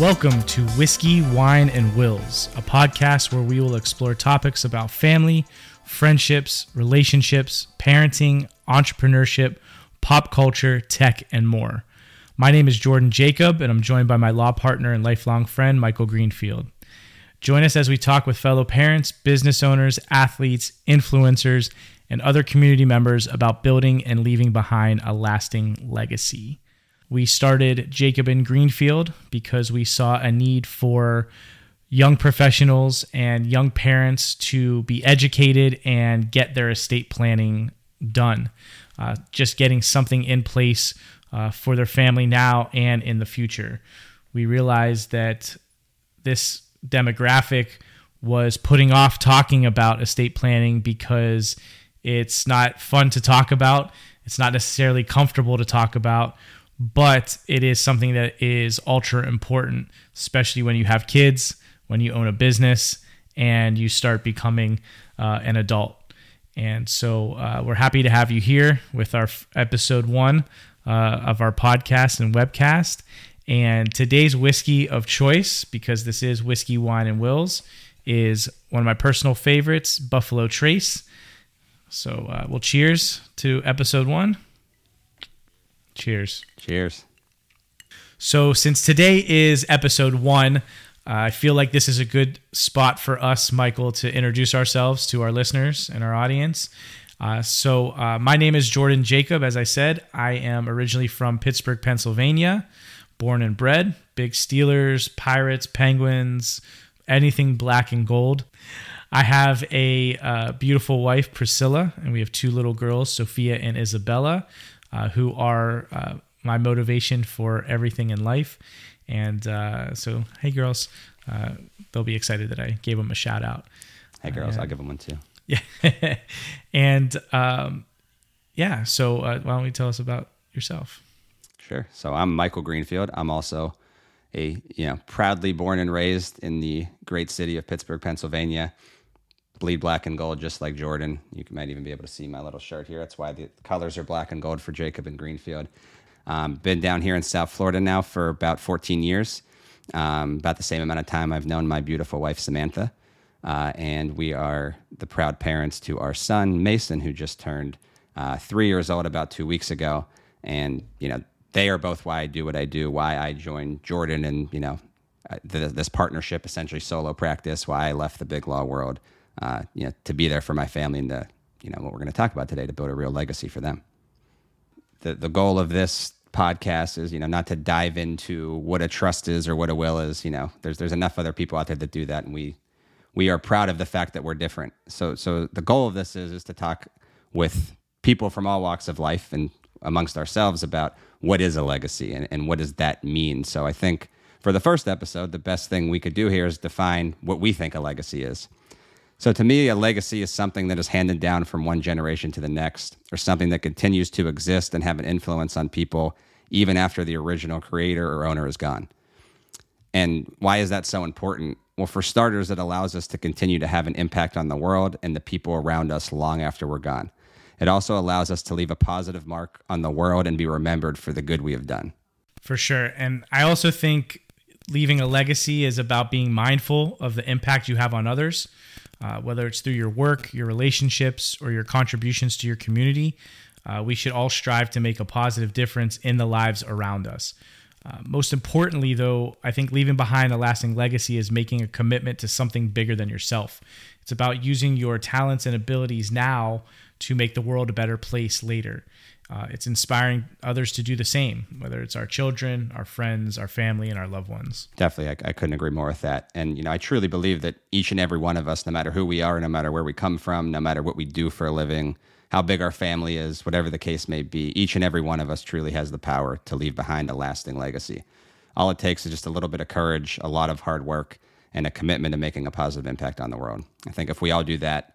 Welcome to Whiskey, Wine, and Wills, a podcast where we will explore topics about family, friendships, relationships, parenting, entrepreneurship, pop culture, tech, and more. My name is Jordan Jacob, and I'm joined by my law partner and lifelong friend, Michael Greenfield. Join us as we talk with fellow parents, business owners, athletes, influencers, and other community members about building and leaving behind a lasting legacy. We started Jacob and Greenfield because we saw a need for young professionals and young parents to be educated and get their estate planning done. Uh, just getting something in place uh, for their family now and in the future. We realized that this demographic was putting off talking about estate planning because it's not fun to talk about. It's not necessarily comfortable to talk about, but it is something that is ultra important, especially when you have kids, when you own a business, and you start becoming uh, an adult. And so uh, we're happy to have you here with our f- episode one uh, of our podcast and webcast. And today's whiskey of choice, because this is Whiskey, Wine, and Wills, is one of my personal favorites, Buffalo Trace. So uh, we'll cheers to episode one. Cheers. Cheers. So, since today is episode one, uh, I feel like this is a good spot for us, Michael, to introduce ourselves to our listeners and our audience. Uh, so, uh, my name is Jordan Jacob. As I said, I am originally from Pittsburgh, Pennsylvania, born and bred. Big Steelers, Pirates, Penguins, anything black and gold. I have a uh, beautiful wife, Priscilla, and we have two little girls, Sophia and Isabella, uh, who are uh, my motivation for everything in life. And uh, so, hey, girls, uh, they'll be excited that I gave them a shout out. Hey, girls, I'll give them one too. Yeah. and um, yeah, so uh, why don't you tell us about yourself? Sure. So I'm Michael Greenfield. I'm also a you know proudly born and raised in the great city of Pittsburgh, Pennsylvania. Bleed black and gold, just like Jordan. You might even be able to see my little shirt here. That's why the colors are black and gold for Jacob and Greenfield. Um, been down here in South Florida now for about 14 years. Um, about the same amount of time I've known my beautiful wife Samantha, uh, and we are the proud parents to our son Mason, who just turned uh, three years old about two weeks ago. And you know they are both why I do what I do, why I joined Jordan, and you know the, this partnership, essentially solo practice, why I left the big law world, uh, you know, to be there for my family and the you know what we're going to talk about today to build a real legacy for them. The the goal of this podcast is you know not to dive into what a trust is or what a will is you know. There's there's enough other people out there that do that and we we are proud of the fact that we're different. So so the goal of this is is to talk with people from all walks of life and amongst ourselves about what is a legacy and, and what does that mean. So i think for the first episode the best thing we could do here is define what we think a legacy is so to me, a legacy is something that is handed down from one generation to the next, or something that continues to exist and have an influence on people even after the original creator or owner is gone. And why is that so important? Well, for starters, it allows us to continue to have an impact on the world and the people around us long after we're gone. It also allows us to leave a positive mark on the world and be remembered for the good we have done. For sure. And I also think leaving a legacy is about being mindful of the impact you have on others uh, whether it's through your work, your relationships, or your contributions to your community. Uh, we should all strive to make a positive difference in the lives around us. Uh, most importantly, though, I think leaving behind a lasting legacy is making a commitment to something bigger than yourself. It's about using your talents and abilities now to make the world a better place later uh, it's inspiring others to do the same, whether it's our children, our friends, our family, and our loved ones. Definitely, I, I, couldn't agree more with that. And you know, I truly believe that each and every one of us, no matter who we are, no matter where we come from, no matter what we do for a living, how big our family is, whatever the case may be, each and every one of us truly has the power to leave behind a lasting legacy. All it takes is just a little bit of courage, a lot of hard work, and a commitment to making a positive impact on the world. I think if we all do that,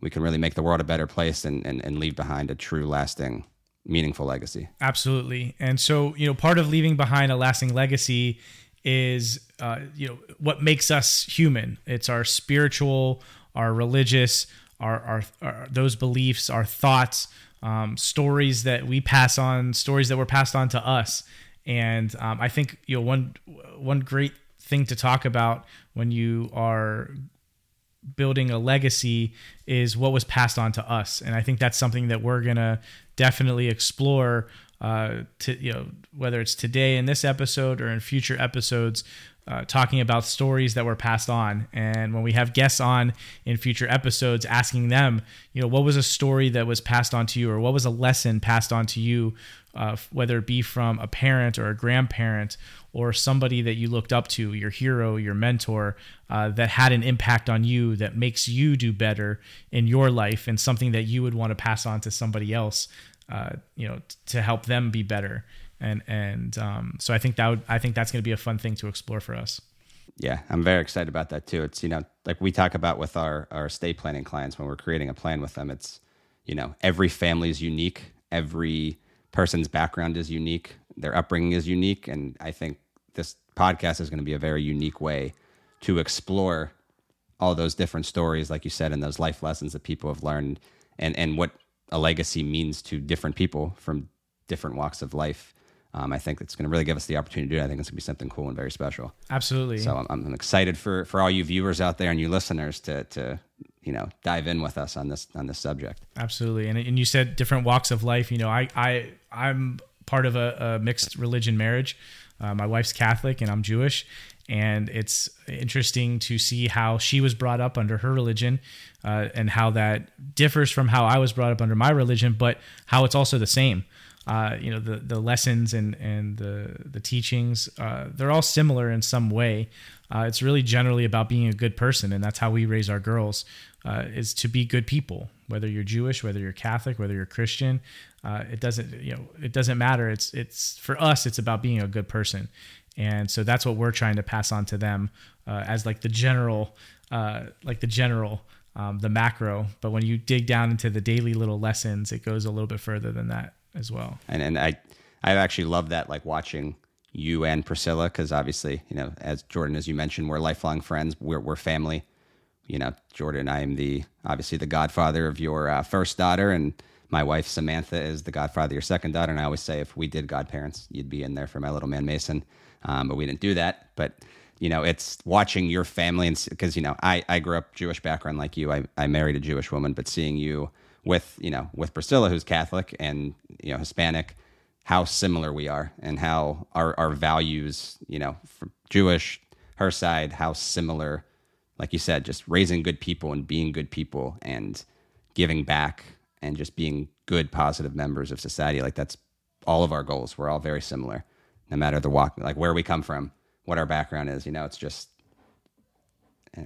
we can really make the world a better place and, and, and leave behind a true lasting meaningful legacy. Absolutely. And so, you know, part of leaving behind a lasting legacy is, uh, you know, what makes us human. It's our spiritual, our religious, our, our, our those beliefs, our thoughts, um, stories that we pass on, stories that were passed on to us. And um, I think you know one one great thing to talk about when you are building a legacy is what was passed on to us and i think that's something that we're going to definitely explore uh, to you know whether it's today in this episode or in future episodes uh, talking about stories that were passed on. And when we have guests on in future episodes asking them you know what was a story that was passed on to you or what was a lesson passed on to you uh, whether it be from a parent or a grandparent or somebody that you looked up to, your hero, your mentor, uh, that had an impact on you that makes you do better in your life and something that you would want to pass on to somebody else, uh, you know, t- to help them be better. And and um, so I think that would, I think that's going to be a fun thing to explore for us. Yeah, I'm very excited about that too. It's you know like we talk about with our our estate planning clients when we're creating a plan with them. It's you know every family is unique, every person's background is unique, their upbringing is unique, and I think this podcast is going to be a very unique way to explore all those different stories, like you said, and those life lessons that people have learned, and and what a legacy means to different people from different walks of life. Um, I think it's going to really give us the opportunity to do it. I think it's going to be something cool and very special. Absolutely. So I'm, I'm excited for for all you viewers out there and you listeners to to you know dive in with us on this on this subject. Absolutely. And and you said different walks of life. You know, I I I'm part of a, a mixed religion marriage. Uh, my wife's Catholic and I'm Jewish, and it's interesting to see how she was brought up under her religion uh, and how that differs from how I was brought up under my religion, but how it's also the same. Uh, you know the the lessons and and the the teachings uh, they're all similar in some way. Uh, it's really generally about being a good person, and that's how we raise our girls uh, is to be good people. Whether you're Jewish, whether you're Catholic, whether you're Christian, uh, it doesn't you know it doesn't matter. It's it's for us. It's about being a good person, and so that's what we're trying to pass on to them uh, as like the general uh, like the general. Um, the macro, but when you dig down into the daily little lessons, it goes a little bit further than that as well. And and I I actually love that like watching you and Priscilla because obviously you know as Jordan as you mentioned we're lifelong friends we're we're family you know, Jordan, I am the obviously the godfather of your uh, first daughter, and my wife Samantha is the godfather your second daughter. And I always say, if we did godparents, you'd be in there for my little man Mason. Um, but we didn't do that. But you know, it's watching your family, and because you know, I I grew up Jewish background like you. I I married a Jewish woman, but seeing you with you know with Priscilla, who's Catholic and you know Hispanic, how similar we are, and how our our values, you know, from Jewish, her side, how similar like you said, just raising good people and being good people and giving back and just being good, positive members of society. Like that's all of our goals. We're all very similar, no matter the walk, like where we come from, what our background is. You know, it's just.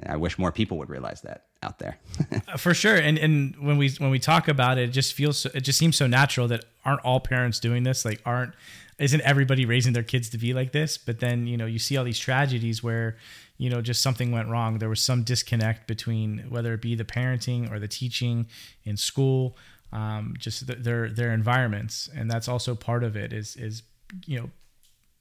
I wish more people would realize that out there. Uh, for sure, and and when we when we talk about it, it just feels so, it just seems so natural that aren't all parents doing this? Like aren't isn't everybody raising their kids to be like this? But then you know you see all these tragedies where you know just something went wrong. There was some disconnect between whether it be the parenting or the teaching in school um, just their their environments. And that's also part of it is is you know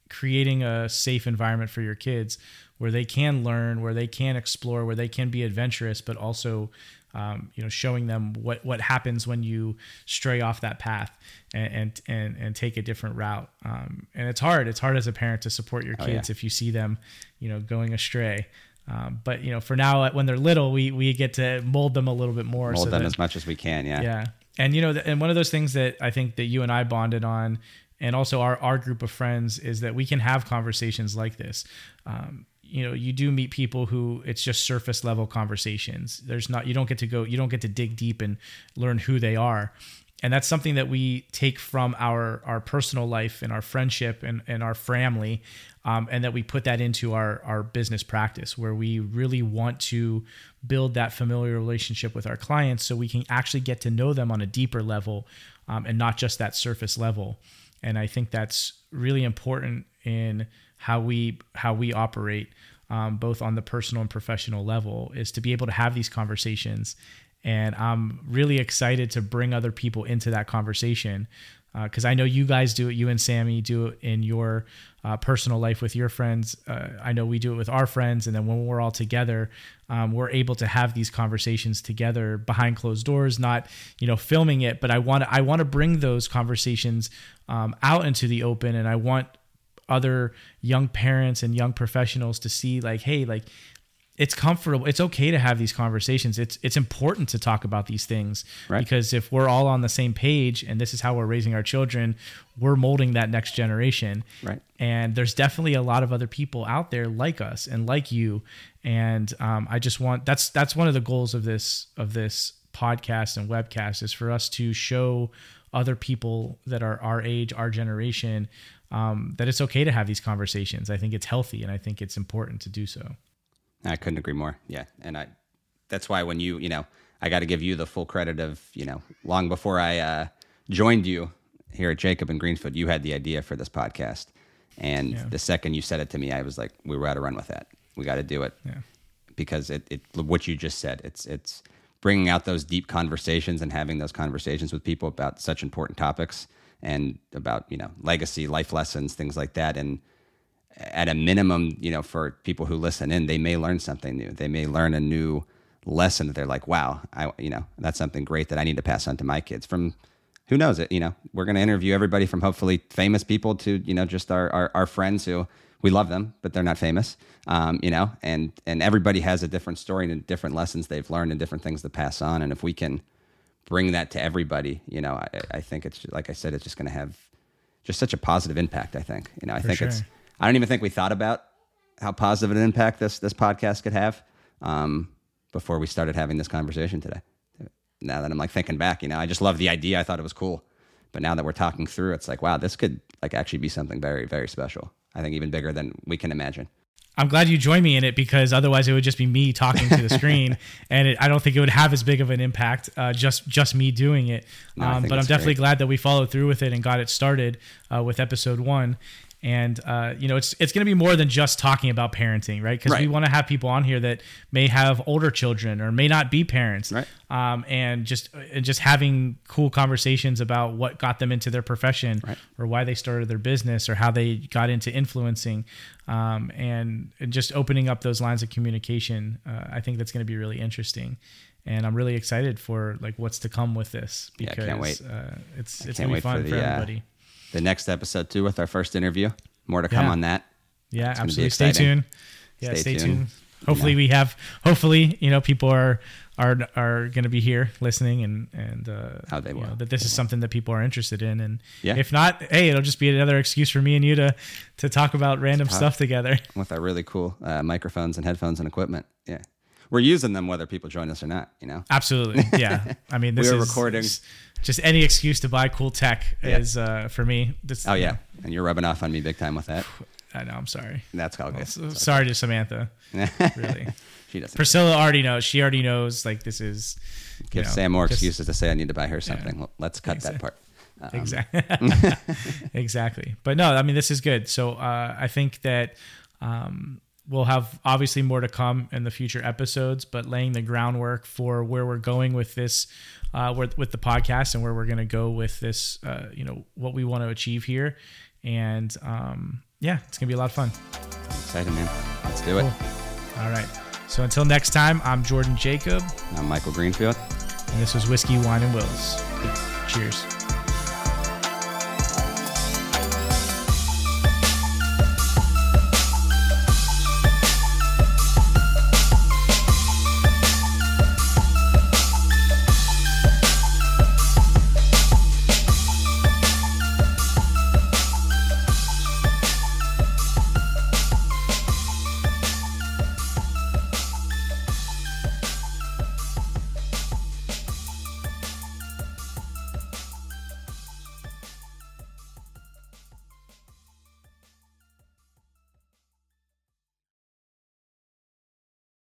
creating a safe environment for your kids where they can learn where they can explore where they can be adventurous but also um, you know, showing them what what happens when you stray off that path and and and, and take a different route. Um, and it's hard. It's hard as a parent to support your kids oh, yeah. if you see them, you know, going astray. Um, but you know, for now, when they're little, we we get to mold them a little bit more. Mold so them that, as much as we can. Yeah. Yeah. And you know, and one of those things that I think that you and I bonded on, and also our our group of friends, is that we can have conversations like this. Um, you know you do meet people who it's just surface level conversations. There's not you don't get to go you don't get to dig deep and learn who they are. And that's something that we take from our our personal life and our friendship and, and our family um, and that we put that into our our business practice where we really want to build that familiar relationship with our clients so we can actually get to know them on a deeper level um, and not just that surface level. And i think that's really important in how we how we operate um, both on the personal and professional level is to be able to have these conversations and i'm really excited to bring other people into that conversation because uh, I know you guys do it. You and Sammy do it in your uh, personal life with your friends. Uh, I know we do it with our friends, and then when we're all together, um, we're able to have these conversations together behind closed doors, not you know filming it. But I want to I want to bring those conversations um, out into the open, and I want other young parents and young professionals to see like hey like it's comfortable it's okay to have these conversations it's it's important to talk about these things Right. because if we're all on the same page and this is how we're raising our children we're molding that next generation Right. and there's definitely a lot of other people out there like us and like you and um, i just want that's that's one of the goals of this of this podcast and webcast is for us to show other people that are our age our generation um, that it's okay to have these conversations. I think it's healthy and i think it's important to do so. I couldn't agree more. Yeah, and I that's why when you you know I got to give you the full credit of you know long before I uh, joined you here at Jacob and Greenfield, you had the idea for this podcast, and Yeah. the second you said it to me, I was like, we were out to run with that. We got to do it. Yeah. Because it, it what you just said it's it's bringing out those deep conversations and having those conversations with people about such important topics and about you know legacy life lessons things like that. And at a minimum you know for people who listen in they may learn something new. They may learn a new lesson that they're like wow i you know that's something great that i need to pass on to my kids. From who knows? It you know we're going to interview everybody from hopefully famous people to you know just our, our, our friends who we love them but they're not famous. Um, you know and and everybody has a different story and different lessons they've learned and different things to pass on. And if we can bring that to everybody you know i, I think it's like i said it's just going to have just such a positive impact i think. You know i think it's i don't even think we thought about how positive an impact this this podcast could have um, before we started having this conversation today. Now that i'm like thinking back you know i just love the idea. I thought it was cool. But now that we're talking through it's like wow this could like actually be something very very special. I think even bigger than we can imagine I'm glad you joined me in it because otherwise it would just be me talking to the screen, and it, I don't think it would have as big of an impact uh, just just me doing it. No, um, but I'm definitely great. glad that we followed through with it and got it started uh, with episode one. And uh, you know, it's it's going to be more than just talking about parenting, right? Because we want to have people on here that may have older children or may not be parents, Right. um, and just and just having cool conversations about what got them into their profession Right. or why they started their business or how they got into influencing um, and, and just opening up those lines of communication uh, i think that's going to be really interesting and i'm really excited for like what's to come with this Yeah, because wait. Uh, it's I it's going to be fun for for, the, uh, everybody the next episode too with our first interview more to come Yeah. on that yeah it's absolutely stay tuned yeah Stay stay, tuned. tuned hopefully we have hopefully you know people are are are going to be here listening and and uh Oh, they will. know, that this is something that people are interested in and Yeah. if not hey it'll just be another excuse for me and you to to talk about random Talk. stuff together with our really cool uh, microphones and headphones and equipment yeah we're using them whether people join us or not you know Absolutely. Yeah. I mean, this is. We are is recording. Just any excuse to buy cool tech Yeah. is uh, for me. This, oh yeah and you're rubbing off on me big time with that I know. I'm sorry. that's all good So- sorry to Samantha. Really. she doesn't Priscilla already knows. She already knows. Like this is. give know, sam more just- excuses to say i need to buy her something Well, let's cut that part Um, Exactly. exactly. But no, I mean, this is good. So uh, I think that um, we'll have obviously more to come in the future episodes, but laying the groundwork for where we're going with this, uh, with, with the podcast and where we're going to go with this, uh, you know, what we want to achieve here. And um, yeah, it's going to be a lot of fun. excited man let's do it All right. So until next time, I'm Jordan Jacob, i'm michael greenfield and this was Whiskey, Wine, and Wills. Cheers.